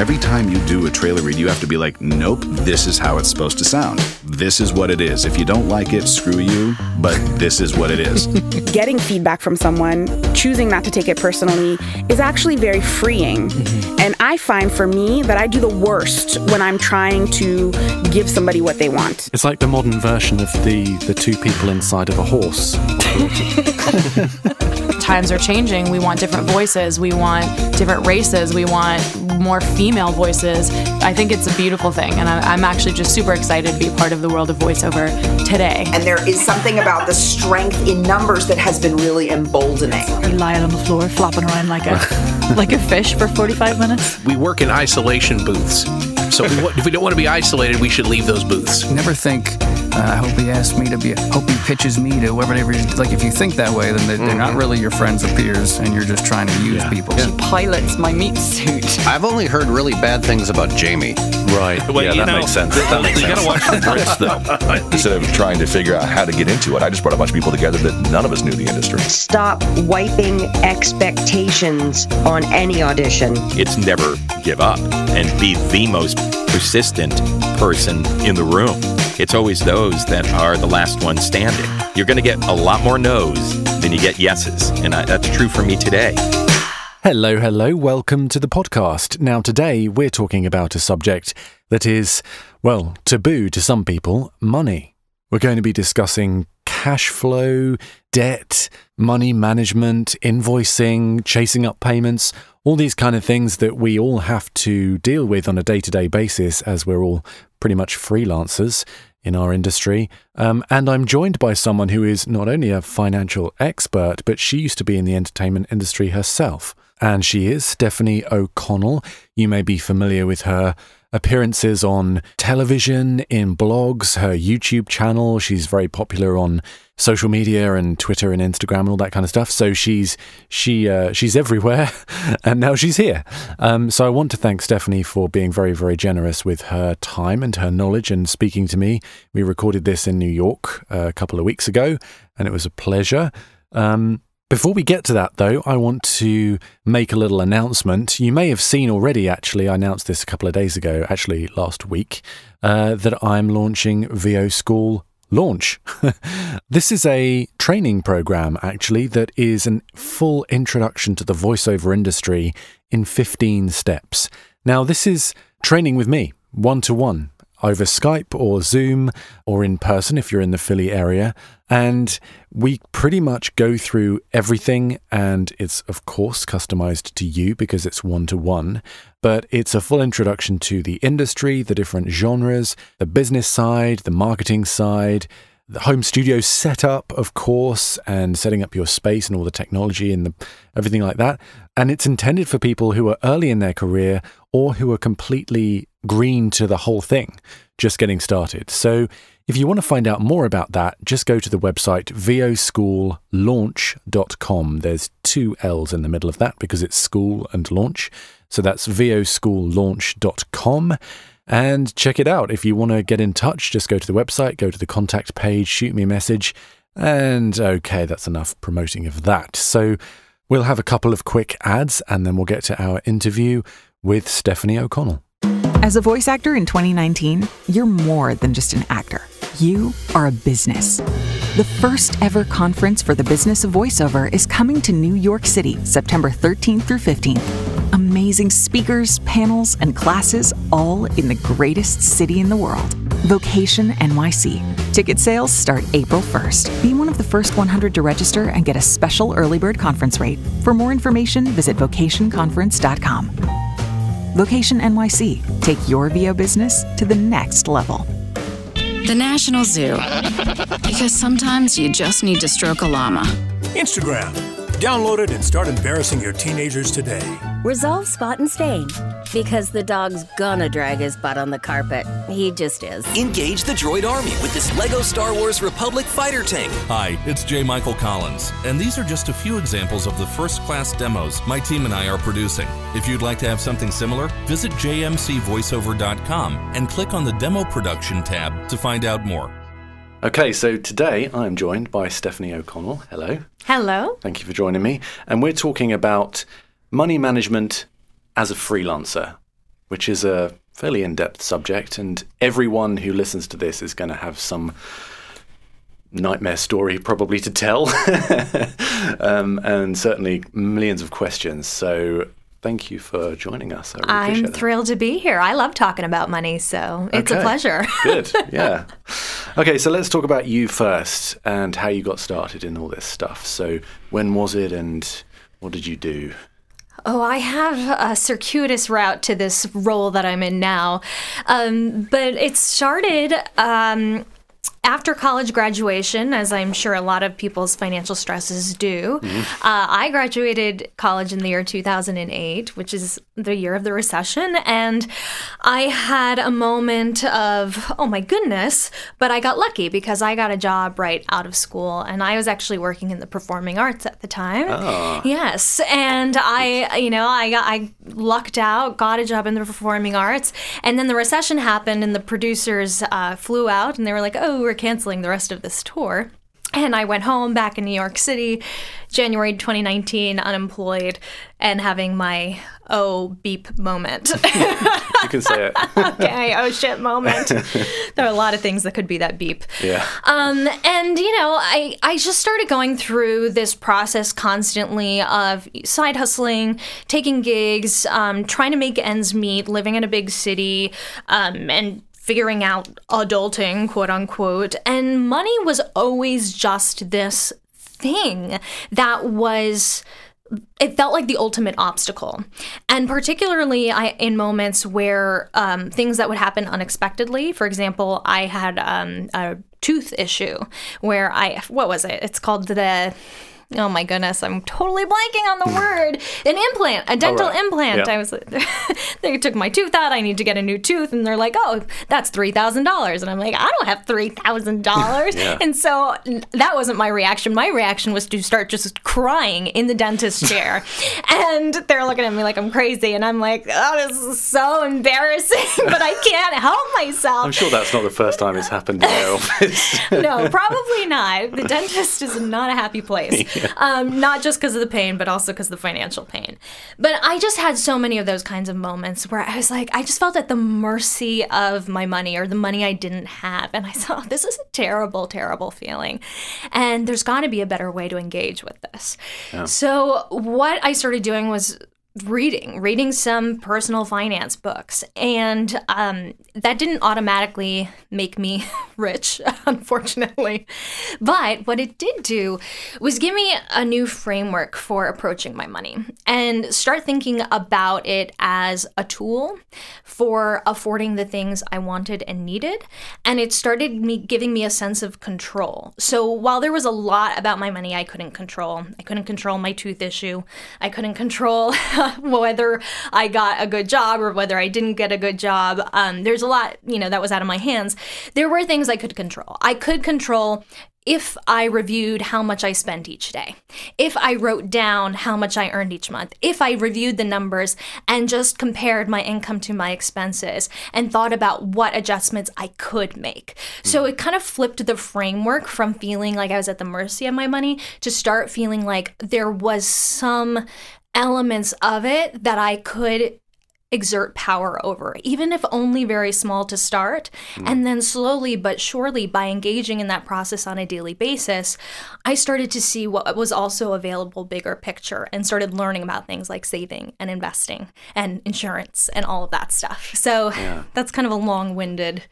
every time you do a trailer read, you have to be like, nope, this is how it's supposed to sound. This is what it is. If you don't like it, screw you, but this is what it is. Getting feedback from someone, choosing not to take it personally, is actually very freeing. Mm-hmm. And I find for me that I do the worst when I'm trying to give somebody what they want. It's like the modern version of the, the two people inside of a horse. Times are changing. We want different voices. We want different races. We want more female voices. I think it's a beautiful thing, and I'm actually just super excited to be part of the world of voiceover today. And there is something about the strength in numbers that has been really emboldening. You lie on the floor, flopping around like a like a fish for 45 minutes. We work in isolation booths. So if we don't want to be isolated, we should leave those booths. Never think uh, I hope he asks me to be. hope he pitches me to whatever. Like if you think that way, then they're, mm-hmm. not really your friends or peers, and you're just trying to use yeah. people. She pilots my meat suit. I've only heard really bad things about Jamie. Right. Well, yeah, that know, makes sense. That makes you sense. gotta watch the Brits, though. Instead of trying to figure out how to get into it, I just brought a bunch of people together that none of us knew the industry. Stop wiping expectations on any audition. It's never give up and be the most persistent person in the room. It's always those that are the last ones standing. You're going to get a lot more no's than you get yeses, and I, that's true for me today. Hello, hello, welcome to the podcast. Now, today we're talking about a subject that is, well, taboo to some people money. We're going to be discussing cash flow, debt, money management, invoicing, chasing up payments, all these kind of things that we all have to deal with on a day to day basis as we're all pretty much freelancers in our industry. Um, and I'm joined by someone who is not only a financial expert, but she used to be in the entertainment industry herself. And she is Stephanie O'Connell. You may be familiar with her appearances on television, in blogs, her YouTube channel. She's very popular on social media and Twitter and Instagram and all that kind of stuff. So she's she uh, she's everywhere, and now she's here. Um, so I want to thank Stephanie for being very very generous with her time and her knowledge and speaking to me. We recorded this in New York uh, a couple of weeks ago, and it was a pleasure. Um, before we get to that, though, I want to make a little announcement. You may have seen already, actually, I announced this a couple of days ago, actually last week, uh, that I'm launching VO School Launch. this is a training program, actually, that is a full introduction to the voiceover industry in 15 steps. Now, this is training with me, one to one over Skype or Zoom or in person if you're in the Philly area. And we pretty much go through everything, and it's, of course, customized to you because it's one to one. But it's a full introduction to the industry, the different genres, the business side, the marketing side, the home studio setup, of course, and setting up your space and all the technology and the, everything like that. And it's intended for people who are early in their career or who are completely green to the whole thing, just getting started. So if you want to find out more about that, just go to the website voschoollaunch.com. There's two L's in the middle of that because it's school and launch. So that's voschoollaunch.com and check it out. If you want to get in touch, just go to the website, go to the contact page, shoot me a message. And okay, that's enough promoting of that. So we'll have a couple of quick ads and then we'll get to our interview with Stephanie O'Connell. As a voice actor in 2019, you're more than just an actor. You are a business. The first ever conference for the business of voiceover is coming to New York City, September 13th through 15th. Amazing speakers, panels, and classes, all in the greatest city in the world, Vocation NYC. Ticket sales start April 1st. Be one of the first 100 to register and get a special early bird conference rate. For more information, visit vocationconference.com. Vocation NYC. Take your VO business to the next level. The National Zoo. Because sometimes you just need to stroke a llama. Instagram. Download it and start embarrassing your teenagers today. Resolve spot and stain. Because the dog's gonna drag his butt on the carpet. He just is. Engage the droid army with this LEGO Star Wars Republic fighter tank. Hi, it's J. Michael Collins, and these are just a few examples of the first class demos my team and I are producing. If you'd like to have something similar, visit jmcvoiceover.com and click on the Demo Production tab to find out more. Okay, so today I'm joined by Stephanie O'Connell. Hello. Hello. Thank you for joining me. And we're talking about money management as a freelancer. which is a fairly in depth subject, and everyone who listens to this is going to have some nightmare story probably to tell, um, and certainly millions of questions. So thank you for joining us. I really I'm appreciate it. thrilled to be here. I love talking about money, so it's a pleasure. Good, yeah. Okay, so let's talk about you first and how you got started in all this stuff. So, when was it and what did you do? Oh, I have a circuitous route to this role that I'm in now. Um, but it started um, after college graduation, as I'm sure a lot of people's financial stresses do. Uh, I graduated college in the year 2008, which is the year of the recession. And I had a moment of, oh my goodness, but I got lucky because I got a job right out of school. And I was actually working in the performing arts at the time. Oh. Yes, and I, you know, I got, I lucked out, got a job in the performing arts, and then the recession happened, and the producers uh, flew out, and they were like, "Oh, we're canceling the rest of this tour." And I went home back in New York City, January 2019, unemployed, and having my oh beep moment. You can say it. okay, oh shit moment. there are a lot of things that could be that beep. yeah. Um, and you know, I I just started going through this process constantly of side hustling, taking gigs, um, trying to make ends meet, living in a big city, um, and figuring out adulting, quote unquote. And money was always just this thing that was it felt like the ultimate obstacle and particularly I, in moments where um, things that would happen unexpectedly for example i had um, a tooth issue where i what was it it's called the Oh my goodness, I'm totally blanking on the word. An implant, a dental right. implant. Yeah. I was they took my tooth out. I need to get a new tooth and they're like, "Oh, that's $3,000." And I'm like, "I don't have $3,000." And so that wasn't my reaction. My reaction was to start just crying in the dentist chair. and they're looking at me like I'm crazy. And I'm like, oh, this is so embarrassing, but I can't help myself. I'm sure that's not the first time it's happened in their office. no, probably not. The dentist is not a happy place. Um, not just because of the pain, but also because of the financial pain. But I just had so many of those kinds of moments where I was like, I just felt at the mercy of my money or the money I didn't have. And I thought, this is a terrible, terrible feeling. And there's got to be a better way to engage with this. Yeah. So, what I started doing was reading, reading some personal finance books. And um, that didn't automatically make me rich, unfortunately. But what it did do was give me a new framework for approaching my money and start thinking about it as a tool for affording the things I wanted and needed. And it started me giving me a sense of control. So while there was a lot about my money I couldn't control, I couldn't control my tooth issue, I couldn't control whether I got a good job or whether I didn't get a good job. Um, there's a lot, you know, that was out of my hands. There were things I could control. I could control if I reviewed how much I spent each day, if I wrote down how much I earned each month, if I reviewed the numbers and just compared my income to my expenses and thought about what adjustments I could make. So it kind of flipped the framework from feeling like I was at the mercy of my money to start feeling like there was some elements of it that I could exert power over, even if only very small to start. And then slowly but surely, by engaging in that process on a daily basis, I started to see what was also available bigger picture and started learning about things like saving and investing and insurance and all of that stuff. So Yeah. that's kind of a long winded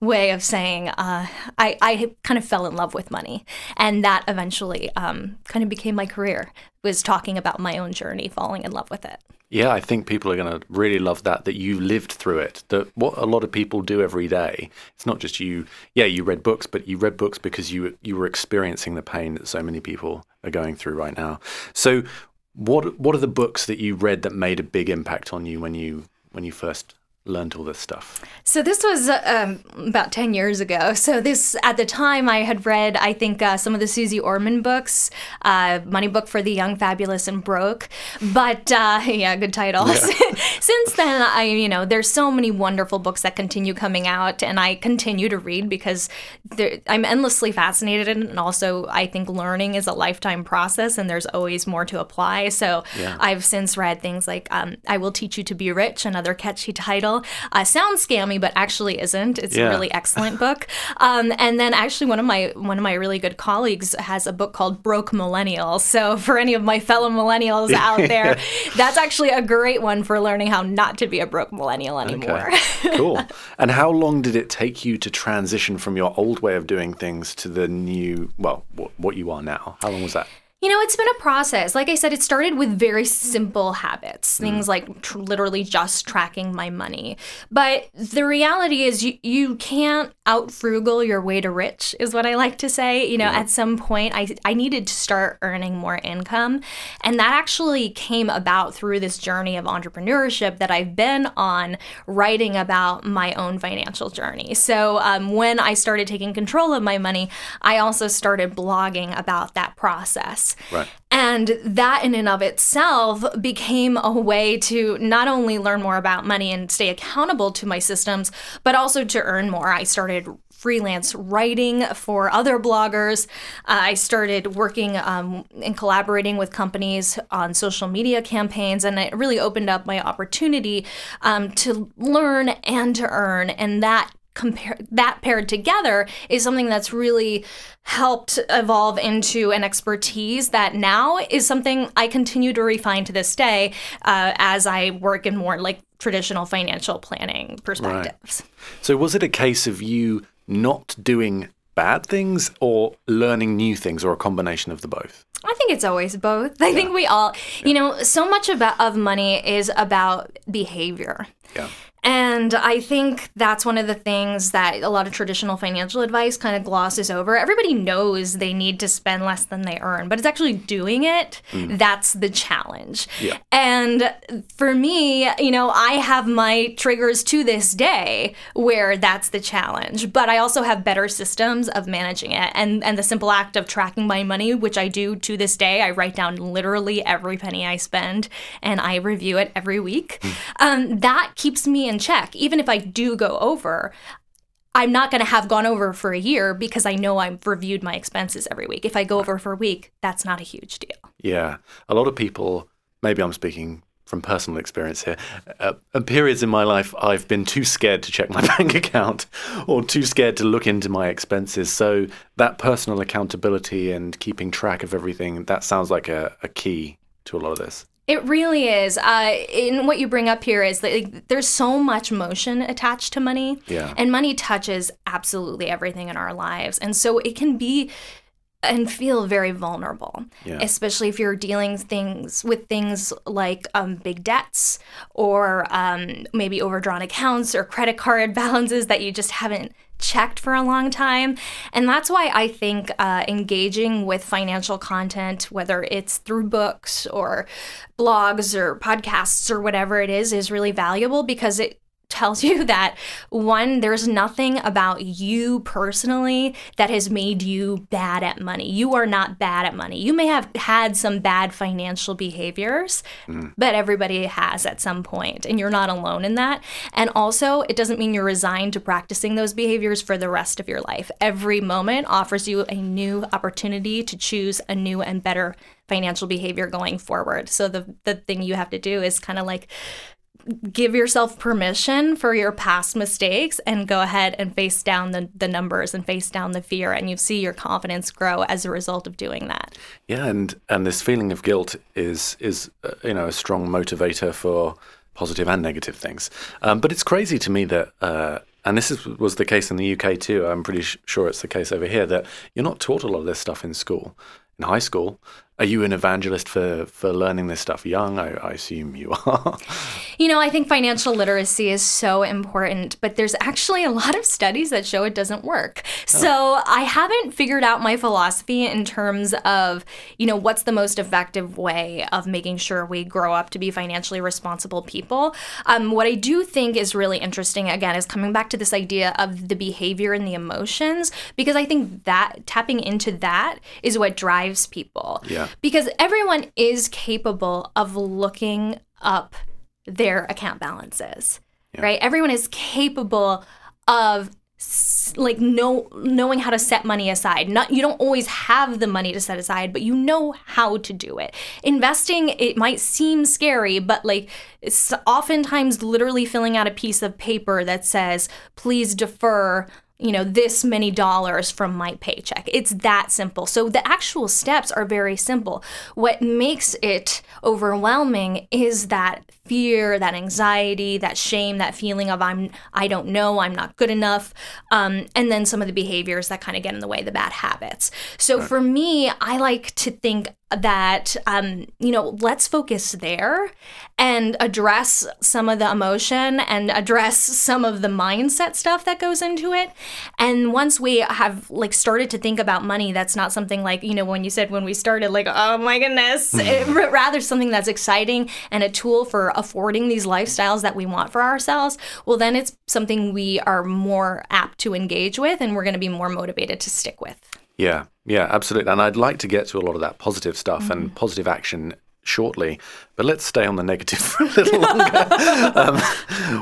way of saying uh, I, I kind of fell in love with money. And that eventually um, kind of became my career, was talking about my own journey, falling in love with it. Yeah, I think people are going to really love that that you lived through it. That what a lot of people do every day. It's not just you. Yeah, you read books, but you read books because you you were experiencing the pain that so many people are going through right now. So, what what are the books that you read that made a big impact on you when you when you first learned all this stuff? So this was um, about 10 years ago. So this, at the time, I had read, I think, uh, some of the Suze Orman books, uh, Money Book for the Young, Fabulous, and Broke. But uh, yeah, good title. Yeah. Since then, I, you know, there's so many wonderful books that continue coming out, and I continue to read because I'm endlessly fascinated, and also I think learning is a lifetime process, and there's always more to apply. So yeah. I've since read things like um, "I Will Teach You to Be Rich," another catchy title. Uh, sounds scammy, but actually isn't. It's yeah. a really excellent book. Um, and then actually, one of my one of my really good colleagues has a book called "Broke Millennials." So for any of my fellow millennials out there, that's actually a great one for learning how not to be a broke millennial anymore. Okay. cool. And how long did it take you to transition from your old way of doing things to the new, well, what you are now? How long was that? You know, it's been a process. Like I said, it started with very simple habits, things mm. like tr- literally just tracking my money. But the reality is, you, you can't out frugal your way to rich, is what I like to say. You know, yeah. at some point, I, I needed to start earning more income. And that actually came about through this journey of entrepreneurship that I've been on, writing about my own financial journey. So um, when I started taking control of my money, I also started blogging about that process. Right. And that in and of itself became a way to not only learn more about money and stay accountable to my systems, but also to earn more. I started freelance writing for other bloggers. Uh, I started working um, and collaborating with companies on social media campaigns, and it really opened up my opportunity um, to learn and to earn. And that compare that paired together is something that's really helped evolve into an expertise that now is something I continue to refine to this day uh, as I work in more like traditional financial planning perspectives. Right. So was it a case of you not doing bad things or learning new things or a combination of the both? I think it's always both. I yeah. think we all, you know, so much about of money is about behavior. Yeah. And I think that's one of the things that a lot of traditional financial advice kind of glosses over. Everybody knows they need to spend less than they earn, but it's actually doing it mm. that's the challenge. Yeah. And for me, you know, I have my triggers to this day where that's the challenge, but I also have better systems of managing it. And and the simple act of tracking my money, which I do to this day, I write down literally every penny I spend and I review it every week. Mm. Um, that keeps me in in check. Even if I do go over, I'm not going to have gone over for a year because I know I've reviewed my expenses every week. If I go over for a week, that's not a huge deal. Yeah. A lot of people, maybe I'm speaking from personal experience here, uh, periods in my life I've been too scared to check my bank account or too scared to look into my expenses. So that personal accountability and keeping track of everything, that sounds like a, a key to a lot of this. It really is. Uh, and what you bring up here is that like, there's so much motion attached to money. Yeah. And money touches absolutely everything in our lives. And so it can be and feel very vulnerable, yeah. especially if you're dealing things with things like um, big debts or um, maybe overdrawn accounts or credit card balances that you just haven't checked for a long time. And that's why I think uh, engaging with financial content, whether it's through books or blogs or podcasts or whatever it is, is really valuable because it tells you that one, there's nothing about you personally that has made you bad at money. You are not bad at money. You may have had some bad financial behaviors, mm. but everybody has at some point, and you're not alone in that. And also, it doesn't mean you're resigned to practicing those behaviors for the rest of your life. Every moment offers you a new opportunity to choose a new and better financial behavior going forward. So the the thing you have to do is kind of like give yourself permission for your past mistakes and go ahead and face down the, the numbers and face down the fear and you see your confidence grow as a result of doing that yeah and and this feeling of guilt is is uh, you know a strong motivator for positive and negative things um, but it's crazy to me that uh, and this is, was the case in the UK too. I'm pretty sh- sure it's the case over here that you're not taught a lot of this stuff in school, in high school. Are you an evangelist for, for learning this stuff young? I, I assume you are. You know, I think financial literacy is so important, but there's actually a lot of studies that show it doesn't work. So I haven't figured out my philosophy in terms of, you know, what's the most effective way of making sure we grow up to be financially responsible people. Um, what I do think is really interesting, again, is coming back to this idea of the behavior and the emotions, because I think that tapping into that is what drives people. Yeah. Because everyone is capable of looking up their account balances, right? Everyone is capable of like know knowing how to set money aside. Not you don't always have the money to set aside, but you know how to do it. Investing it might seem scary, but like it's oftentimes literally filling out a piece of paper that says, "Please defer you know, this many dollars from my paycheck. It's that simple. So the actual steps are very simple. What makes it overwhelming is that fear, that anxiety, that shame, that feeling of I'm I don't know, I'm not good enough, um, and then some of the behaviors that kind of get in the way, the bad habits. So for me, I like to think that um, you know let's focus there and address some of the emotion and address some of the mindset stuff that goes into it. And once we have like started to think about money that's not something like you know when you said when we started like oh my goodness it, rather something that's exciting and a tool for affording these lifestyles that we want for ourselves well then it's something we are more apt to engage with and we're going to be more motivated to stick with Yeah, yeah, absolutely. And I'd like to get to a lot of that positive stuff Mm-hmm. and positive action shortly, but let's stay on the negative for a little longer. um,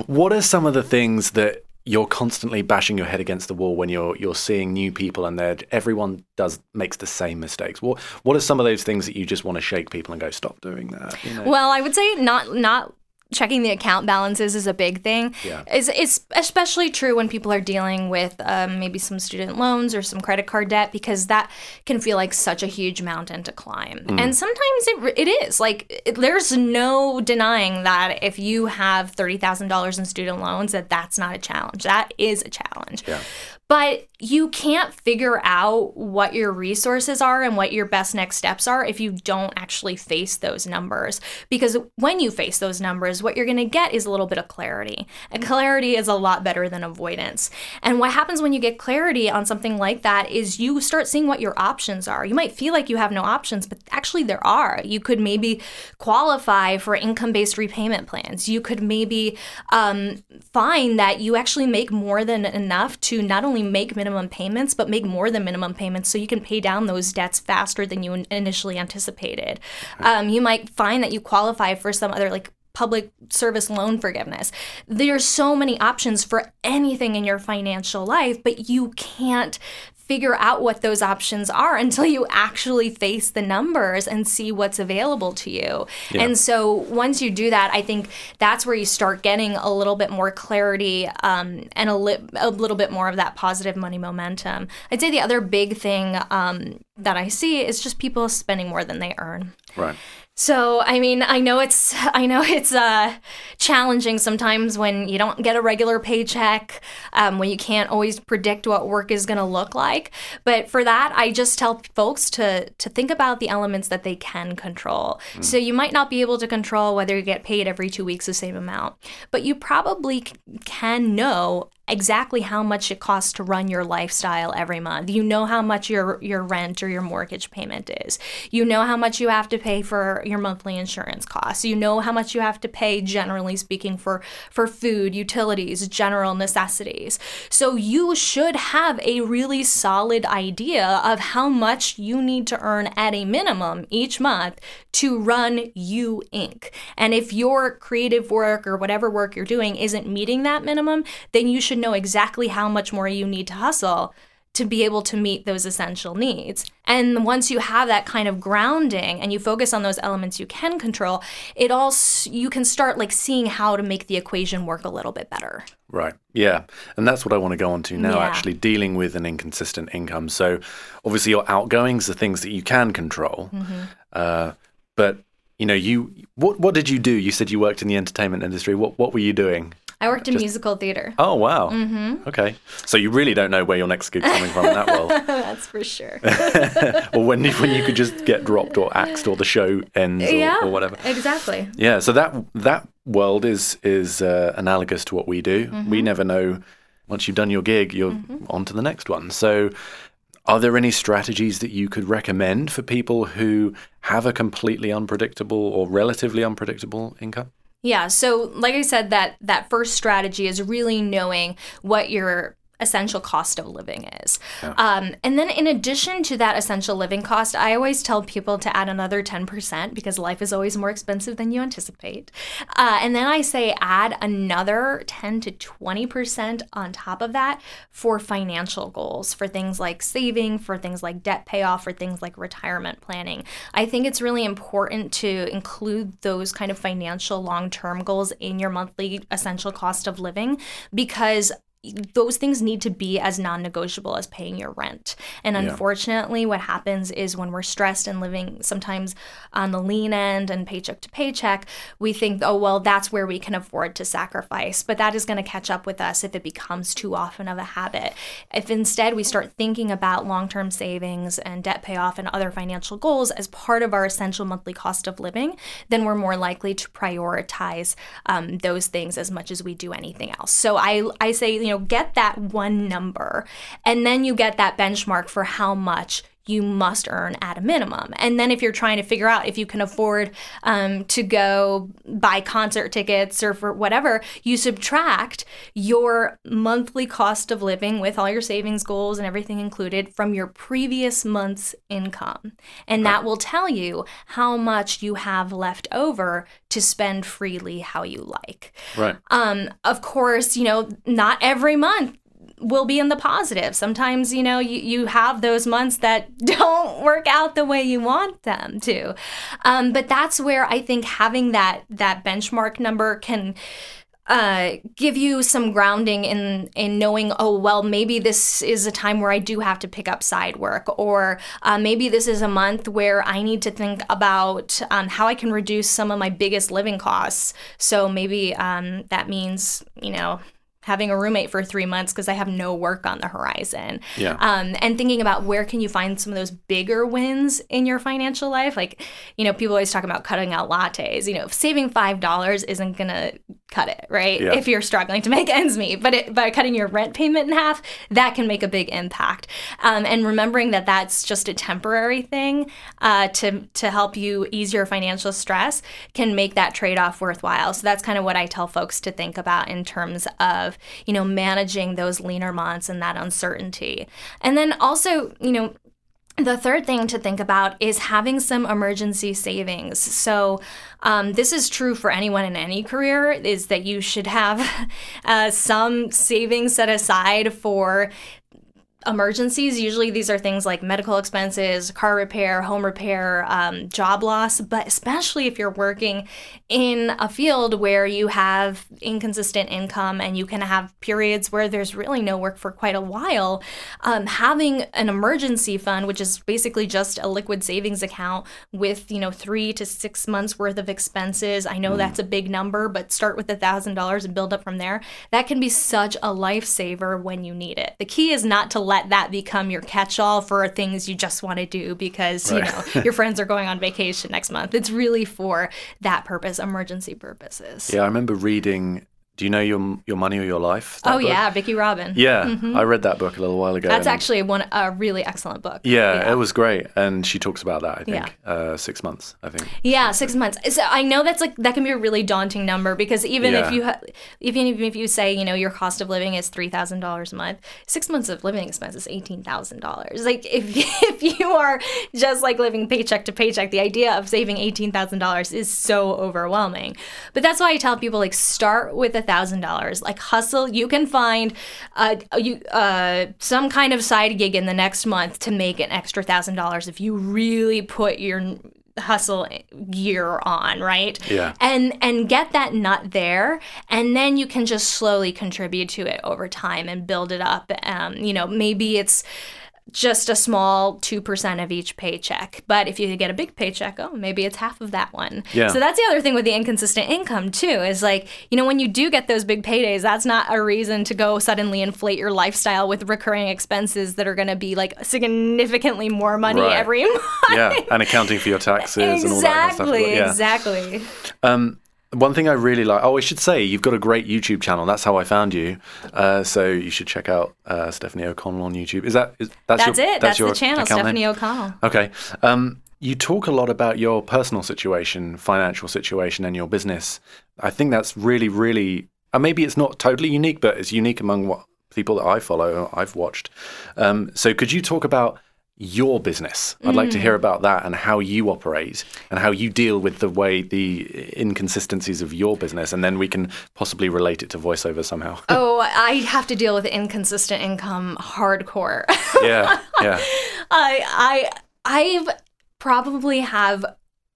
what are some of the things that you're constantly bashing your head against the wall when you're you're seeing new people and they're everyone does makes the same mistakes? What what are some of those things that you just want to shake people and go stop doing that? you know? Well, I would say not not checking the account balances is a big thing. Yeah. It's, it's especially true when people are dealing with um, maybe some student loans or some credit card debt because that can feel like such a huge mountain to climb. Mm. And sometimes it, it is. Like it, there's no denying that if you have $30,000 in student loans that that's not a challenge. That is a challenge. Yeah. But you can't figure out what your resources are and what your best next steps are if you don't actually face those numbers. Because when you face those numbers, what you're going to get is a little bit of clarity. And clarity is a lot better than avoidance. And what happens when you get clarity on something like that is you start seeing what your options are. You might feel like you have no options, but actually there are. You could maybe qualify for income based repayment plans. You could maybe um, find that you actually make more than enough to not only make minimum payments, but make more than minimum payments so you can pay down those debts faster than you initially anticipated. Um, you might find that you qualify for some other like public service loan forgiveness. There's so many options for anything in your financial life, but you can't figure out what those options are until you actually face the numbers and see what's available to you. Yeah. And so once you do that, I think that's where you start getting a little bit more clarity um, and a, li- a little bit more of that positive money momentum. I'd say the other big thing um, that I see is just people spending more than they earn. right. So, I mean, I know it's I know it's uh, challenging sometimes when you don't get a regular paycheck, um, when you can't always predict what work is going to look like. But for that, I just tell folks to to think about the elements that they can control. So you might not be able to control whether you get paid every two weeks the same amount, but you probably c- can know exactly how much it costs to run your lifestyle every month. You know how much your your rent or your mortgage payment is. You know how much you have to pay for your monthly insurance costs. You know how much you have to pay generally speaking for for food, utilities, general necessities. So you should have a really solid idea of how much you need to earn at a minimum each month to run you Inc. And if your creative work or whatever work you're doing isn't meeting that minimum, then you should know exactly how much more you need to hustle to be able to meet those essential needs. And once you have that kind of grounding and you focus on those elements you can control, it all you can start like seeing how to make the equation work a little bit better. Right. Yeah. And that's what I want to go on to now, Yeah. actually dealing with an inconsistent income. So obviously your outgoings are things that you can control. Mhm. Uh, but you know, you what what did you do? You said you worked in the entertainment industry. What what were you doing? I worked in Just- musical theater. Oh wow. Mhm. Okay. So you really don't know where your next gig's coming from in that world. That's for sure. or when you, when you could just get dropped or axed or the show ends or, yeah, or whatever. exactly. Yeah, so that that world is is uh, analogous to what we do. We Mhm. never know once you've done your gig, you're Mm-hmm. on to the next one. So are there any strategies that you could recommend for people who have a completely unpredictable or relatively unpredictable income? Yeah, so like I said, that that first strategy is really knowing what your essential cost of living is. Um, and then in addition to that essential living cost, I always tell people to add another 10% because life is always more expensive than you anticipate. Uh, and then I say add another 10 to 20% on top of that for financial goals, for things like saving, for things like debt payoff, for things like retirement planning. I think it's really important to include those kind of financial long term goals in your monthly essential cost of living because those things need to be as non-negotiable as paying your rent. And Yeah. unfortunately, what happens is when we're stressed and living sometimes on the lean end and paycheck to paycheck, we think, oh well, that's where we can afford to sacrifice. But that is going to catch up with us if it becomes too often of a habit. If instead we start thinking about long-term savings and debt payoff and other financial goals as part of our essential monthly cost of living, then we're more likely to prioritize um, those things as much as we do anything else. So I I say you know get that one number, and then you get that benchmark for how much you must earn at a minimum. And then if you're trying to figure out if you can afford um, to go buy concert tickets or for whatever, you subtract your monthly cost of living with all your savings goals and everything included from your previous month's income. And that will tell you how much you have left over to spend freely how you like. Right. Um, of course, you know, not every month will be in the positive. Sometimes, you know, you, you have those months that don't work out the way you want them to. Um, but that's where I think having that that benchmark number can uh, give you some grounding in in knowing oh well maybe this is a time where I do have to pick up side work or uh, maybe this is a month where I need to think about um, how I can reduce some of my biggest living costs so maybe um, that means you know having a roommate for three months because I have no work on the horizon. Yeah. Um, and thinking about where can you find some of those bigger wins in your financial life? Like, you know, people always talk about cutting out lattes. You know, saving five dollars isn't gonna cut it, right? Yeah. If you're struggling to make ends meet, but it, by cutting your rent payment in half, that can make a big impact. Um, and remembering that that's just a temporary thing uh, to to help you ease your financial stress can make that trade off worthwhile. So that's kind of what I tell folks to think about in terms of you know managing those leaner months and that uncertainty. And then also, you know, the third thing to think about is having some emergency savings. So, um, this is true for anyone in any career, is that you should have uh, some savings set aside for emergencies. Usually, these are things like medical expenses, car repair, home repair, um, job loss, but especially if you're working in a field where you have inconsistent income and you can have periods where there's really no work for quite a while, um, having an emergency fund, which is basically just a liquid savings account with, you know, three to six months worth of expenses. I know that's a big number, but start with a thousand dollars and build up from there. That can be such a lifesaver when you need it. The key is not to let that become your catch-all for things you just want to do because you know your friends are going on vacation next month. It's really for that purpose, emergency purposes. Yeah, I remember reading. Do you know your your money or your life? Oh book? yeah, Vicki Robin. Yeah, Mhm. I read that book a little while ago. That's actually one a really excellent book. Yeah, it was great, and she talks about that. I Yeah. think uh, six months. I think. Yeah, six months. So I know that's like that can be a really daunting number because even Yeah. if you ha- even if you say you know your cost of living is three thousand dollars a month, six months of living expense is eighteen thousand dollars. Like if if you are just like living paycheck to paycheck, the idea of saving eighteen thousand dollars is so overwhelming. But that's why I tell people like start with a thousand dollars. Like hustle. You can find uh, you uh, some kind of side gig in the next month to make an extra thousand dollars if you really put your hustle gear on, right? Yeah. And and get that nut there, and then you can just slowly contribute to it over time and build it up. Um, you know, maybe it's just a small 2% of each paycheck. But if you get a big paycheck, oh, maybe it's half of that one. Yeah. So that's the other thing with the inconsistent income, too, is like, you know, when you do get those big paydays, that's not a reason to go suddenly inflate your lifestyle with recurring expenses that are going to be like significantly more money Right. every month. yeah, and accounting for your taxes and all that kind of stuff. Exactly, Yeah. exactly. Um, one thing I really like. Oh, I should say you've got a great YouTube channel. That's how I found you. Uh, so you should check out uh, Stephanie O'Connell on YouTube. Is that is, that's, That's, your, it. That's, your the channel, Stephanie name? O'Connell. Okay. Um, you talk a lot about your personal situation, financial situation, and your business. I think that's really, really. and maybe it's not totally unique, but it's unique among what people that I follow, I've watched. Um, so could you talk about your business? I'd like to Mm. hear about that and how you operate and how you deal with the way the inconsistencies of your business, and then we can possibly relate it to voiceover somehow. Oh, I have to deal with inconsistent income hardcore. yeah, yeah. I I I've probably have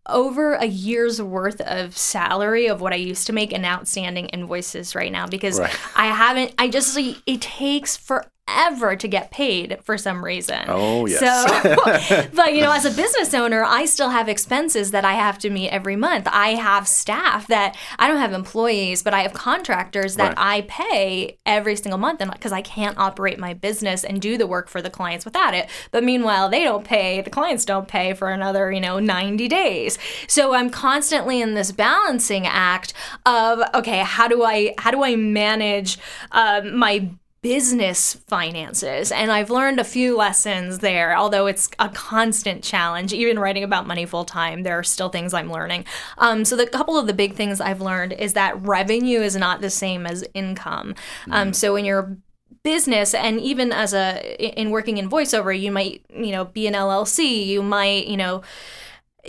over a year's worth of salary of what I used to make in outstanding invoices right now because Right. I haven't I just it takes forever to get paid for some reason. Oh, yes. So but you know as a business owner I still have expenses that I have to meet every month. I have staff that I don't have employees but I have contractors that Right. I pay every single month and because I can't operate my business and do the work for the clients without it. But meanwhile, they don't pay, the clients don't pay for another, you know, 90 days. So I'm constantly in this balancing act of okay, how do I how do I manage um, my business finances and i've learned a few lessons there although it's a constant challenge. Even writing about money full time there are still things i'm learning. Um, so the couple of the big things i've learned is that revenue is not the same as income. Um, so when you're business and even as a in working in voiceover you might you know be an llc you might you know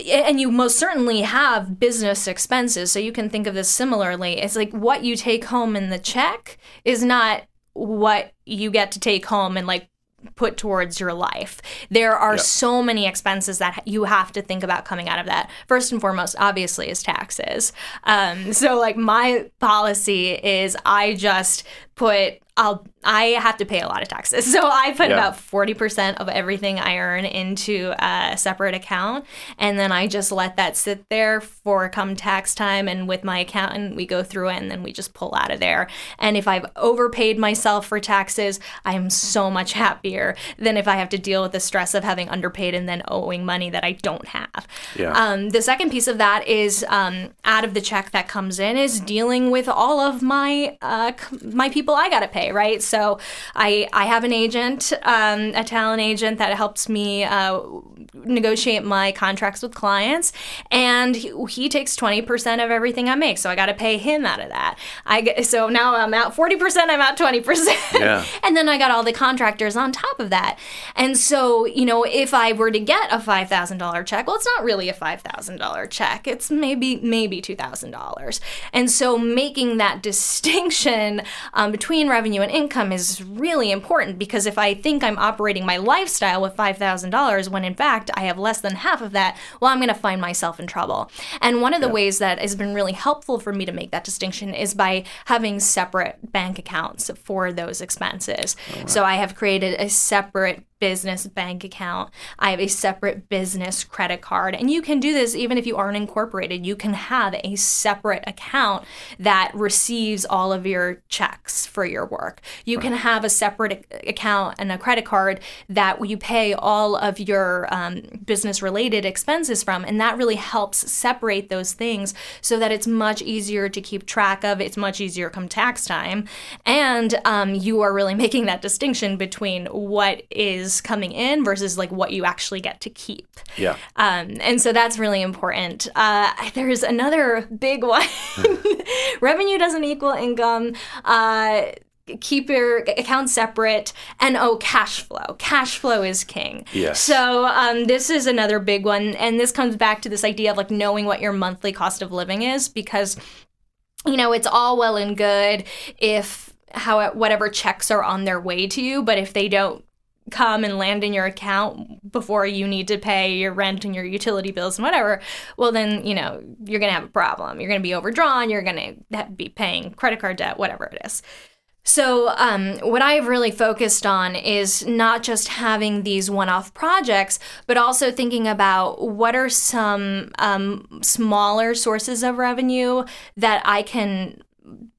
and you most certainly have business expenses so you can think of this similarly. It's like what you take home in the check is not what you get to take home and like put towards your life. There are Yeah. so many expenses that you have to think about coming out of that. First and foremost, obviously, is taxes. Um, so, like, my policy is I just put I'll I have to pay a lot of taxes. So I put Yeah. about 40% of everything I earn into a separate account and then I just let that sit there for come tax time and with my accountant we go through it and then we just pull out of there. And if I've overpaid myself for taxes, I am so much happier than if I have to deal with the stress of having underpaid and then owing money that I don't have. Yeah. Um, the second piece of that is um, out of the check that comes in is dealing with all of my uh, my people I gotta pay, right? So I I have an agent, um, a talent agent that helps me uh, negotiate my contracts with clients, and he, he takes twenty percent of everything I make, so I gotta pay him out of that. I get, so now I'm out forty percent, I'm out twenty percent. Yeah. And then I got all the contractors on top of that. And so, you know, if I were to get a $5,000 check, well, it's not really a $5,000 check. It's maybe, maybe $2,000. And so making that distinction um, between revenue and income is really important because if I think I'm operating my lifestyle with $5,000 when in fact I have less than half of that, well, I'm going to find myself in trouble. And one of the ways that has been really helpful for me to make that distinction is by having separate bank accounts for those expenses. Oh, so I have created a separate business bank account. I have a separate business credit card. And you can do this even if you aren't incorporated. You can have a separate account that receives all of your checks for your work. You can have a separate account and a credit card that you pay all of your um, business related expenses from. And that really helps separate those things so that it's much easier to keep track of. It's much easier come tax time. And um, you are really making that distinction between what is coming in versus like what you actually get to keep. Yeah. Um, and so that's really important. Uh, there's another big one revenue doesn't equal income. Uh, keep your accounts separate and oh cash flow cash flow is king Yes. so um, this is another big one and this comes back to this idea of like knowing what your monthly cost of living is because you know it's all well and good if how whatever checks are on their way to you but if they don't come and land in your account before you need to pay your rent and your utility bills and whatever, well, then, you know, you're going to have a problem. You're going to be overdrawn. You're going to be paying credit card debt, whatever it is. So, um, what I've really focused on is not just having these one off projects, but also thinking about what are some um, smaller sources of revenue that I can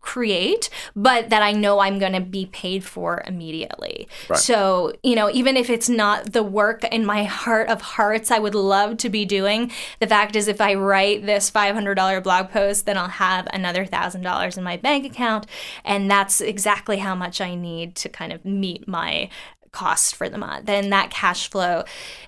create, but that I know I'm going to be paid for immediately. Right. So, you know, even if it's not the work in my heart of hearts I would love to be doing, the fact is, if I write this $500 blog post, then I'll have another $1,000 in my bank account. And that's exactly how much I need to kind of meet my cost for the month and that cash flow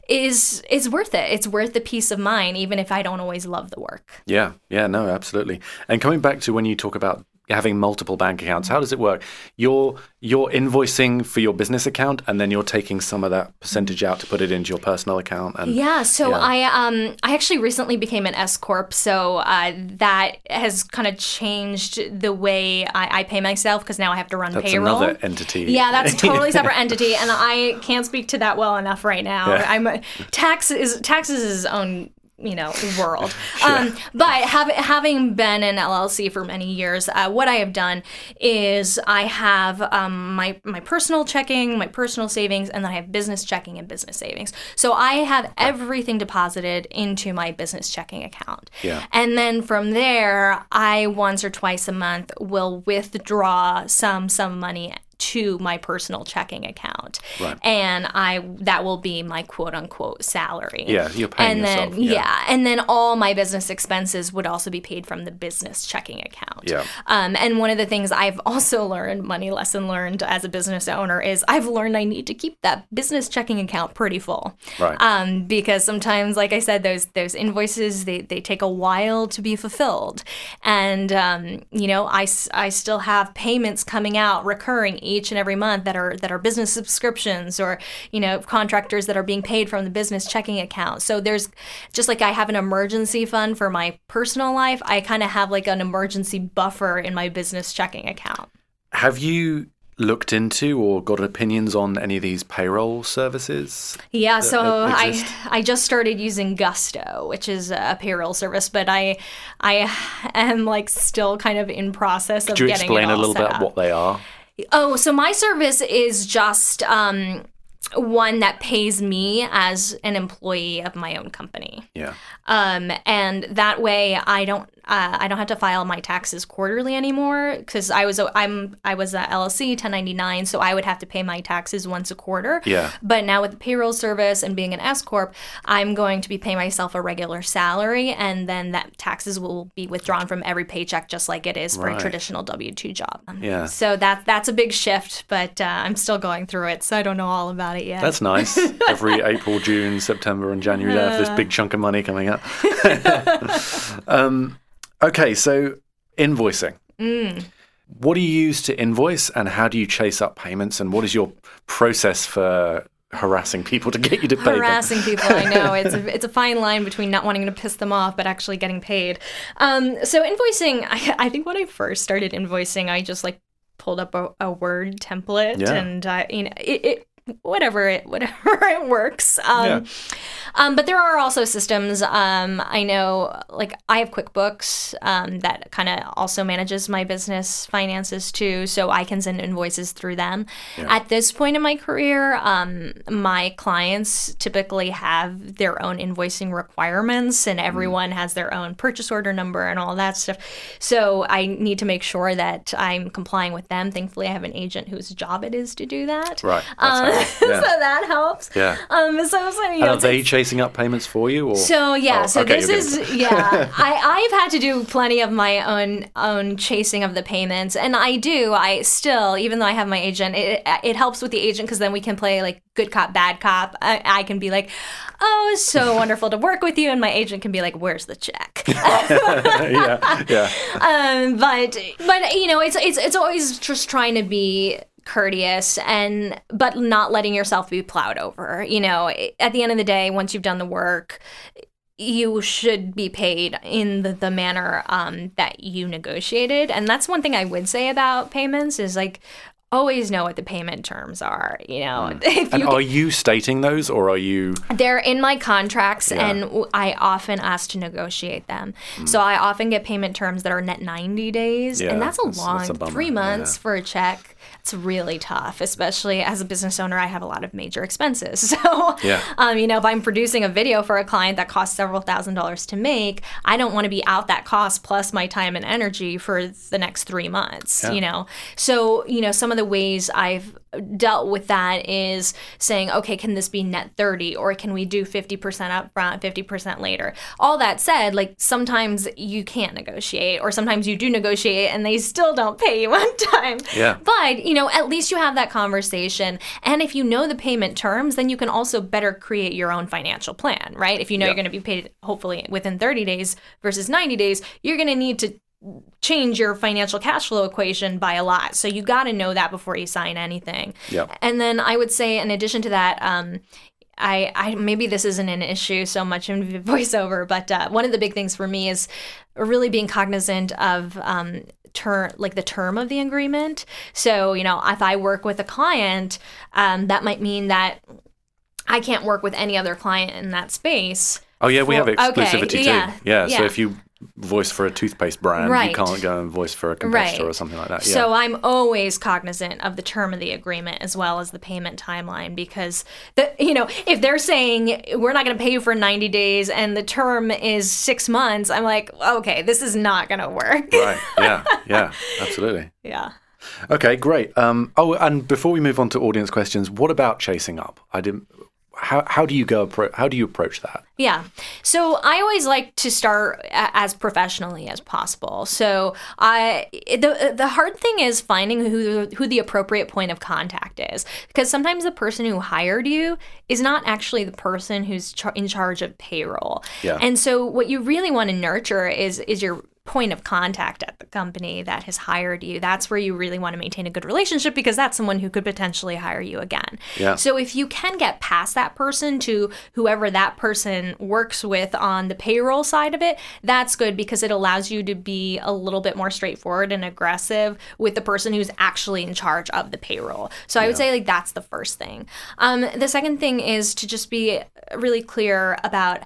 is is worth it it's worth the peace of mind even if i don't always love the work Yeah, yeah, no, absolutely. And coming back to when you talk about having multiple bank accounts, how does it work? You're you're invoicing for your business account, and then you're taking some of that percentage out to put it into your personal account. And yeah so yeah. i um i actually recently became an s corp so uh, that has kind of changed the way i, I pay myself because now i have to run that's payroll another entity. Yeah, that's a totally separate entity, and I can't speak to that well enough right now. Yeah. I'm tax is taxes is his own you know world. Um, but having having been an LLC for many years, uh, what I have done is I have um, my my personal checking, my personal savings, and then I have business checking and business savings. So I have everything deposited into my business checking account. Yeah. And then from there, I once or twice a month will withdraw some some money to my personal checking account. Right. And I that will be my quote unquote salary. Yeah, you're paying and then yourself, yeah. and then all my business expenses would also be paid from the business checking account. Yeah. Um, and one of the things I've also learned, money lesson learned as a business owner, is I've learned I need to keep that business checking account pretty full. Right. Um, because sometimes, like I said, those those invoices they, they take a while to be fulfilled, and um, you know I, I still have payments coming out recurring each and every month that are that are business subscriptions or you know contractors that are being paid from the business checking account. So there's just like I have an emergency fund for my personal life, I kind of have like an emergency buffer in my business checking account. Have you looked into or got opinions on any of these payroll services? Yeah, that- so that I? I just started using Gusto, which is a payroll service, but I I am like still kind of in process of Could you getting explain a little bit up. what they are? Oh, so my service is just um, one that pays me as an employee of my own company. Yeah. Um, and that way I don't uh, I don't have to file my taxes quarterly anymore because I was I'm I was a LLC 1099, so I would have to pay my taxes once a quarter. Yeah. But now with the payroll service and being an S corp, I'm going to be paying myself a regular salary, and then that taxes will be withdrawn from every paycheck, just like it is for Right. a traditional W two job. Yeah. So that that's a big shift, but uh, I'm still going through it, so I don't know all about it yet. That's nice. Every April, June, September, and January, they have this Uh. big chunk of money coming um, okay, so invoicing. Mm. What do you use to invoice, and how do you chase up payments, and what is your process for harassing people to get you to pay them? harassing people. I know it's a, it's a fine line between not wanting to piss them off but actually getting paid. Um, so invoicing, I, I think when I first started invoicing, I just like pulled up a, a word template Yeah. and uh, you know it. it whatever it whatever it works um, Yeah. um, but there are also systems um, i know like i have quickbooks um, that kind of also manages my business finances too so i can send invoices through them Yeah. at this point in my career um, my clients typically have their own invoicing requirements and everyone has their own purchase order number and all that stuff so i need to make sure that i'm complying with them thankfully i have an agent whose job it is to do that Right. That's handy. Yeah. so that helps Yeah. um, so, so you And know, are they chasing up payments for you? Or? so yeah, Oh, so okay, this is yeah. I I've had to do plenty of my own own chasing of the payments, and I do. I still, even though I have my agent, it it helps with the agent because then we can play like good cop, bad cop. I, I can be like, oh, so wonderful to work with you, and my agent can be like, where's the check? yeah, yeah. um, but but you know, it's it's it's always just trying to be courteous and but not letting yourself be plowed over. You know, at the end of the day, once you've done the work, you should be paid in the, the manner um, that you negotiated. And that's one thing I would say about payments is like always know what the payment terms are. You know, if And you are you stating those, or are you? they're in my contracts, Yeah. and i often ask to negotiate them. Hmm. So I often get payment terms that are net 90 days, Yeah, and that's a that's- long that's a three months yeah. for a check. It's really tough, especially as a business owner. I have a lot of major expenses. So, Yeah. um, you know, if I'm producing a video for a client that costs several thousand dollars to make, I don't want to be out that cost plus my time and energy for the next three months, Yeah. you know? So, you know, some of the ways I've dealt with that is saying, okay, can this be net 30 or can we do 50% up front, 50% later? All that said, like sometimes you can't negotiate or sometimes you do negotiate and they still don't pay you on time. Yeah. But, you know, at least you have that conversation. And if you know the payment terms, then you can also better create your own financial plan, right? If you know Yeah. you're going to be paid hopefully within 30 days versus 90 days, you're going to need to change your financial cash flow equation by a lot. So you got to know that before you sign anything. Yep. And then I would say, in addition to that, um, I, I maybe this isn't an issue so much in voiceover, but uh, one of the big things for me is really being cognizant of um, term, like the term of the agreement. So you know, if I work with a client, um, that might mean that I can't work with any other client in that space. Oh yeah, we have for- okay, exclusivity too. yeah, Yeah, so if you voice for a toothpaste brand, Right. you can't go and voice for a competitor or something like that. Yeah. So I'm always cognizant of the term of the agreement as well as the payment timeline because the you know if they're saying we're not going to pay you for 90 days and the term is six months, I'm like okay, this is not going to work. right. Yeah. Yeah. Absolutely. yeah. Okay, great. Um, oh, and before we move on to audience questions, what about chasing up? I didn't. How how do you go? How do you approach that? Yeah. So I always like to start as professionally as possible. So I the the hard thing is finding who who the appropriate point of contact is because sometimes the person who hired you is not actually the person who's in charge of payroll. Yeah. And so what you really want to nurture is is your point of contact at the company that has hired you. That's where you really want to maintain a good relationship because that's someone who could potentially hire you again. Yeah. So if you can get past that person to whoever that person works with on the payroll side of it, that's good because it allows you to be a little bit more straightforward and aggressive with the person who's actually in charge of the payroll. So I would say like that's the first thing. Um, the second thing is to just be really clear about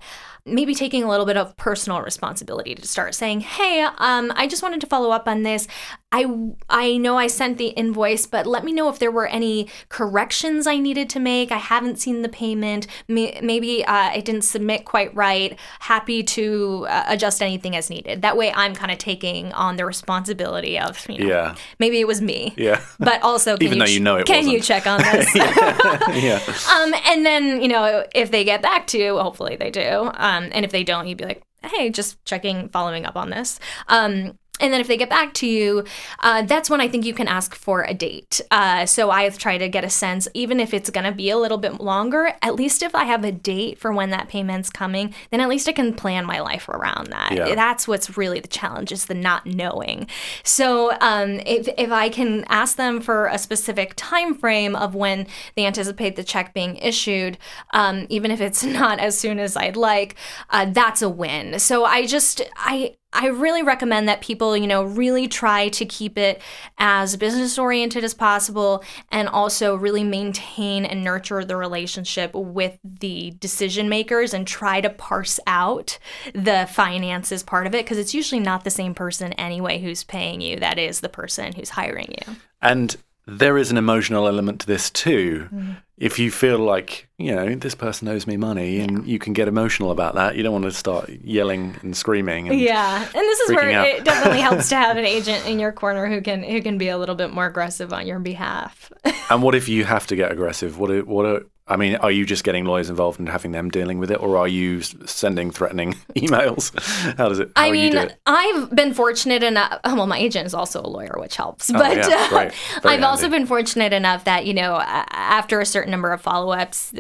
maybe taking a little bit of personal responsibility to start saying, "Hey, um, I just wanted to follow up on this. I I know I sent the invoice, but let me know if there were any corrections I needed to make. I haven't seen the payment. Maybe uh, I didn't submit quite right. Happy to uh, adjust anything as needed. That way, I'm kind of taking on the responsibility of you know, Yeah. maybe it was me. Yeah. But also, can Even you though you know it can you wasn't. check on this? yeah. Um, and then you know if they get back to you, hopefully they do. Um, and if they don't, you'd be like, hey, just checking, following up on this. Um. And then if they get back to you, uh, that's when I think you can ask for a date. Uh, so I try to get a sense, even if it's going to be a little bit longer, at least if I have a date for when that payment's coming, then at least I can plan my life around that. Yeah. That's what's really the challenge is the not knowing. So um, if, if I can ask them for a specific time frame of when they anticipate the check being issued, um, even if it's not as soon as I'd like, uh, that's a win. So I just I I really recommend that people, you know, really try to keep it as business oriented as possible and also really maintain and nurture the relationship with the decision makers and try to parse out the finances part of it because it's usually not the same person anyway who's paying you. That is the person who's hiring you. And there is an emotional element to this too. Mhm. If you feel like, you know, this person owes me money and you can get emotional about that, you don't want to start yelling and screaming. And yeah, and this is where out. it definitely helps to have an agent in your corner who can who can be a little bit more aggressive on your behalf. And what if you have to get aggressive? What are, what are, I mean, are you just getting lawyers involved and having them dealing with it, or are you sending threatening emails? How does it? How I mean, it? I've been fortunate enough. Well, my agent is also a lawyer, which helps. Oh, but yeah, uh, I've also been fortunate enough that you know, after a certain number of follow-ups,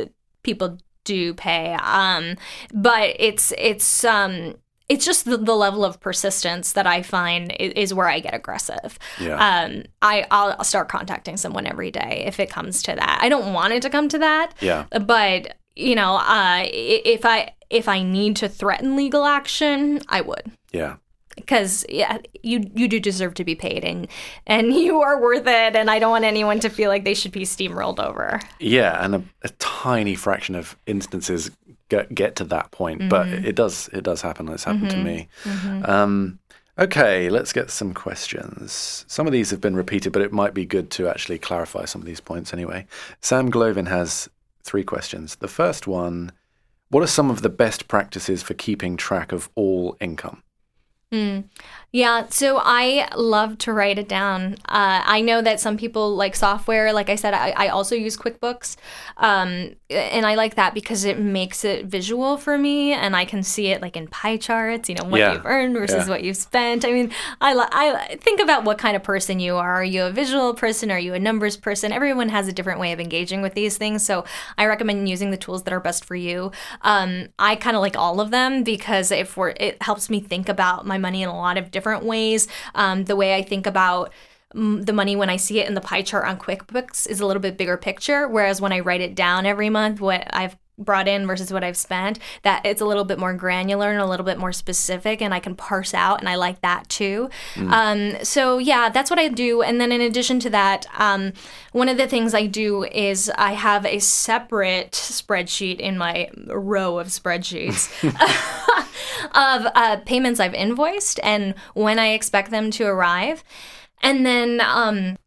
people do pay. Um, but it's it's um. It's just the, the level of persistence that I find is, is where I get aggressive. Yeah. Um, I I'll, start contacting someone every day if it comes to that. I don't want it to come to that. Yeah. But you know, uh, if I if I need to threaten legal action, I would Yeah. because yeah, you you do deserve to be paid and and you are worth it and I don't want anyone to feel like they should be steamrolled over. Yeah, and a, a tiny fraction of instances get get to that point, but Mhm. it does it does happen. It's happened to Mhm. me. Mhm. Um, Okay, let's get some questions. Some of these have been repeated, but it might be good to actually clarify some of these points anyway. Sam Glovin has three questions. The first one What are some of the best practices for keeping track of all income? Mm. Yeah, so I love to write it down. Uh, I know that some people like software. Like I said, I, I also use QuickBooks. Um, and I like that because it makes it visual for me and I can see it like in pie charts, you know, what Yeah. you've earned versus Yeah. what you've spent. I mean, I, li- I think about what kind of person you are. Are you a visual person? Are you a numbers person? Everyone has a different way of engaging with these things. So I recommend using the tools that are best for you. Um, I kind of like all of them because if we're, it helps me think about my money in a lot of different ways. Um, the way I think about mm, the money when I see it in the pie chart on QuickBooks is a little bit bigger picture, whereas when I write it down every month, what I've brought in versus what I've spent, that it's a little bit more granular and a little bit more specific, and I can parse out, and I like that too. Mm. Um, so yeah, that's what I do. And then in addition to that, um, one of the things I do is I have a separate spreadsheet in my row of spreadsheets of uh, payments I've invoiced and when I expect them to arrive. And then um,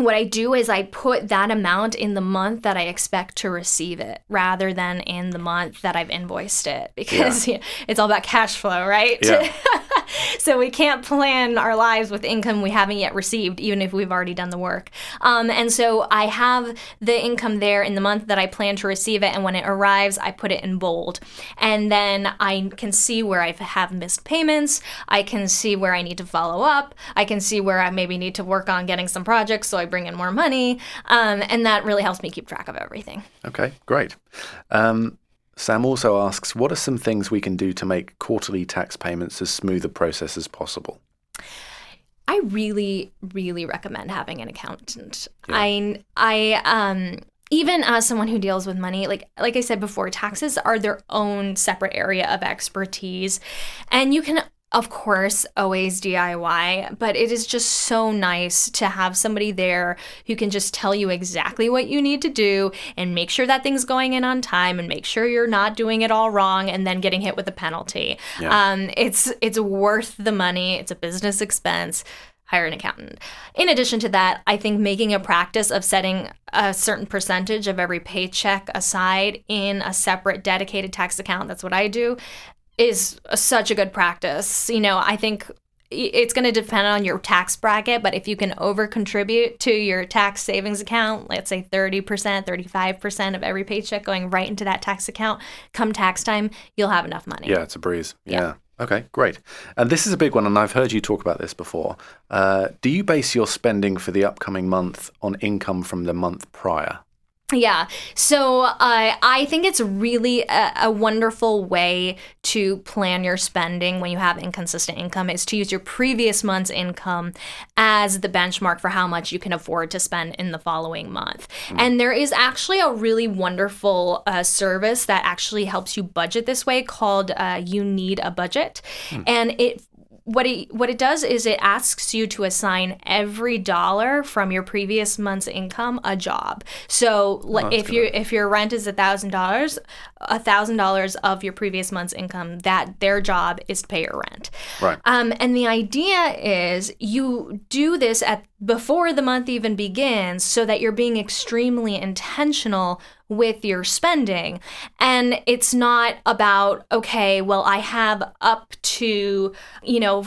what I do is I put that amount in the month that I expect to receive it rather than in the month that I've invoiced it because Yeah. it's all about cash flow, right? Yeah. so we can't plan our lives with income we haven't yet received, even if we've already done the work. Um, and so I have the income there in the month that I plan to receive it, and when it arrives, I put it in bold, and then I can see where I have missed payments. I can see where I need to follow up. I can see where I maybe need to work on getting some projects so I bring in more money, um, and that really helps me keep track of everything. Okay, great. Um, Sam also asks What are some things we can do to make quarterly tax payments as smooth a process as possible? I really, really recommend having an accountant. I, I, um, even as someone who deals with money, like like I said before, taxes are their own separate area of expertise, and you can. Of course, always DIY, but it is just so nice to have somebody there who can just tell you exactly what you need to do and make sure that thing's going in on time and make sure you're not doing it all wrong and then getting hit with a penalty. Yeah. Um, it's it's worth the money. It's a business expense. Hire an accountant. In addition to that, I think making a practice of setting a certain percentage of every paycheck aside in a separate dedicated tax account, that's what I do, is such a good practice. You know, I think it's going to depend on your tax bracket, but if you can over contribute to your tax savings account, let's say 30%, 35% of every paycheck going right into that tax account, come tax time, you'll have enough money. Yeah, it's a breeze. Yeah. Okay, great. And this is a big one, and I've heard you talk about this before. Uh, do you base your spending for the upcoming month on income from the month prior? Yeah. So uh, I think it's really a, a wonderful way to plan your spending when you have inconsistent income is to use your previous month's income as the benchmark for how much you can afford to spend in the following month. And there is actually a really wonderful uh, service that actually helps you budget this way called uh, You Need a Budget. And it what it what it does is it asks you to assign every dollar from your previous month's income a job. So like, if you if your rent is a thousand dollars, a thousand dollars of your previous month's income, that their job is to pay your rent. Right. Um, and the idea is you do this at before the month even begins, so that you're being extremely intentional with your spending. And it's not about, okay, well, I have up to, you know,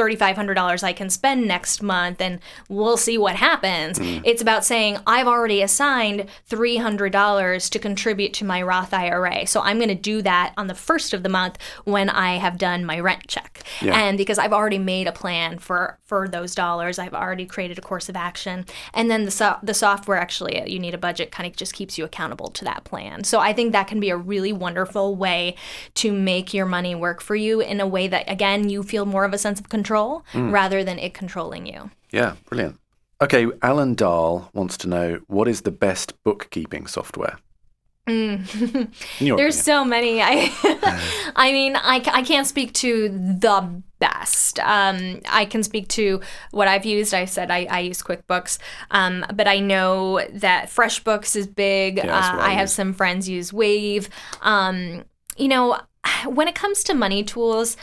$3,500 I can spend next month and we'll see what happens. Mm. It's about saying, I've already assigned $300 to contribute to my Roth IRA. So I'm going to do that on the first of the month when I have done my rent check. Yeah. And because I've already made a plan for, for those dollars, I've already created a course of action. And then the, so- the software actually, uh, you need a budget, kind of just keeps you accountable to that plan. So I think that can be a really wonderful way to make your money work for you in a way that, again, you feel more of a sense of control Mm. rather than it controlling you. Yeah, brilliant. Okay, Alan Dahl wants to know what is the best bookkeeping software? Mm. There's so many. I, I mean, I, I can't speak to the best. Um, I can speak to what I've used. I said I, I use QuickBooks, um, but I know that FreshBooks is big. Yeah, uh, I I have some friends use Wave. Um, you know, when it comes to money tools,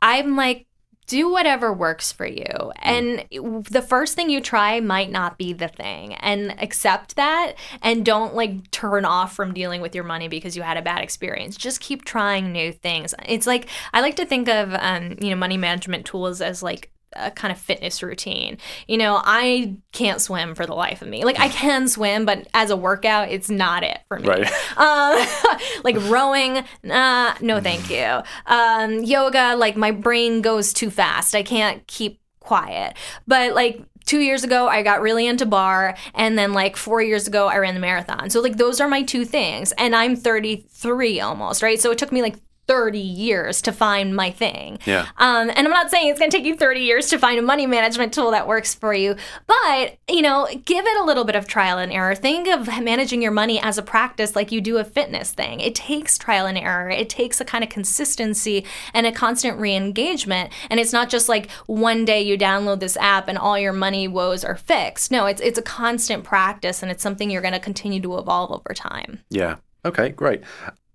I'm like do whatever works for you. And the first thing you try might not be the thing. And accept that and don't like turn off from dealing with your money because you had a bad experience. Just keep trying new things. It's like I like to think of um, you know, money management tools as like a kind of fitness routine. You know, I can't swim for the life of me. Like I can swim, but as a workout, it's not it for me. Right. Um, like rowing, nah, no, thank you. Um, yoga, like my brain goes too fast. I can't keep quiet. But like two years ago i got really into barre and then like four years ago i ran the marathon so like those are my two things and i'm 33 almost right so it took me like 30 years to find my thing. Yeah. Um, and I'm not saying it's going to take you 30 years to find a money management tool that works for you, but, you know, give it a little bit of trial and error. Think of managing your money as a practice like you do a fitness thing. It takes trial and error. It takes a kind of consistency and a constant re-engagement. And it's not just like one day you download this app and all your money woes are fixed. No, it's it's a constant practice and it's something you're going to continue to evolve over time. Yeah. Okay, great.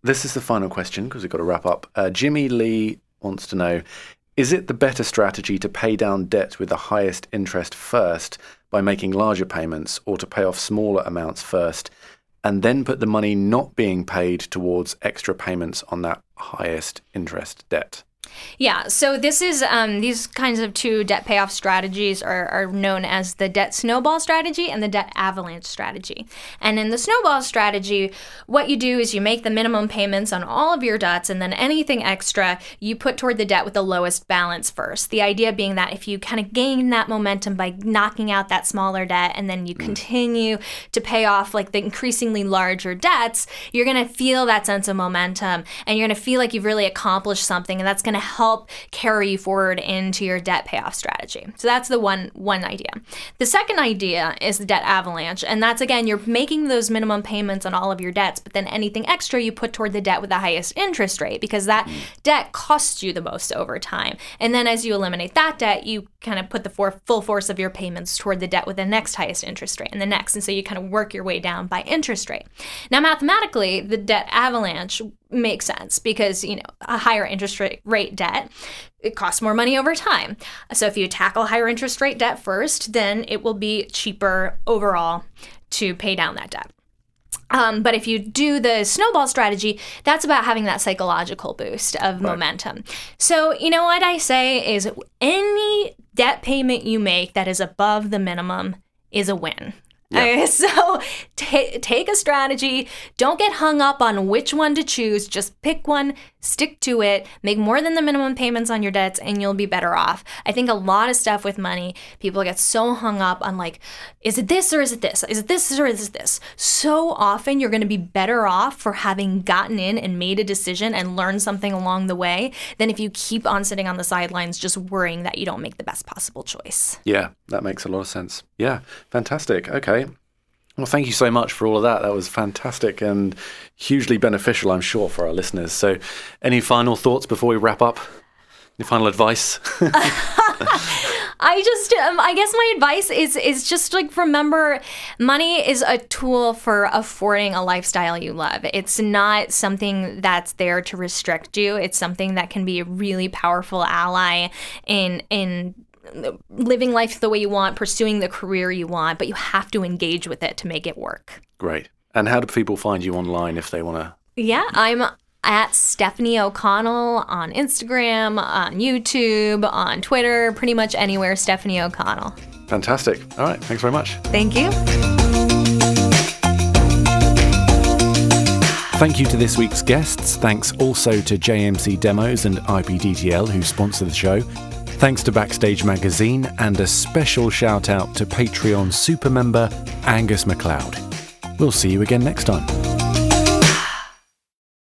This is the final question because we've got to wrap up. Uh, Jimmy Lee wants to know Is it the better strategy to pay down debt with the highest interest first by making larger payments or to pay off smaller amounts first and then put the money not being paid towards extra payments on that highest interest debt? Yeah, so this is um, these kinds of two debt payoff strategies are, are known as the debt snowball strategy and the debt avalanche strategy. And in the snowball strategy, what you do is you make the minimum payments on all of your debts, and then anything extra you put toward the debt with the lowest balance first. The idea being that if you kind of gain that momentum by knocking out that smaller debt, and then you continue to pay off like the increasingly larger debts, you're gonna feel that sense of momentum, and you're gonna feel like you've really accomplished something, and that's gonna help carry you forward into your debt payoff strategy. So that's the one one idea. The second idea is the debt avalanche, and that's again you're making those minimum payments on all of your debts, but then anything extra you put toward the debt with the highest interest rate because that mm. debt costs you the most over time. And then as you eliminate that debt, you kind of put the for- full force of your payments toward the debt with the next highest interest rate and the next, and so you kind of work your way down by interest rate. Now mathematically, the debt avalanche makes sense because you know a higher interest rate, rate debt it costs more money over time so if you tackle higher interest rate debt first then it will be cheaper overall to pay down that debt um, but if you do the snowball strategy, that's about having that psychological boost of right. momentum. So, you know what I say is any debt payment you make that is above the minimum is a win. Yeah. Okay, so t- take a strategy. Don't get hung up on which one to choose. Just pick one, stick to it, make more than the minimum payments on your debts, and you'll be better off. I think a lot of stuff with money, people get so hung up on like, is it this or is it this? Is it this or is it this? So often you're going to be better off for having gotten in and made a decision and learned something along the way than if you keep on sitting on the sidelines just worrying that you don't make the best possible choice. Yeah, that makes a lot of sense. Yeah, fantastic. Okay. Well, thank you so much for all of that. That was fantastic and hugely beneficial, I'm sure, for our listeners. So, any final thoughts before we wrap up? Any final advice? I just, um, I guess my advice is is just like remember, money is a tool for affording a lifestyle you love. It's not something that's there to restrict you. It's something that can be a really powerful ally in in living life the way you want, pursuing the career you want, but you have to engage with it to make it work. Great. And how do people find you online if they want to? Yeah, I'm at Stephanie O'Connell on Instagram, on YouTube, on Twitter, pretty much anywhere Stephanie O'Connell. Fantastic. All right. Thanks very much. Thank you. Thank you to this week's guests. Thanks also to JMC Demos and IPDTL who sponsor the show. Thanks to Backstage Magazine, and a special shout out to Patreon super member Angus MacLeod. We'll see you again next time.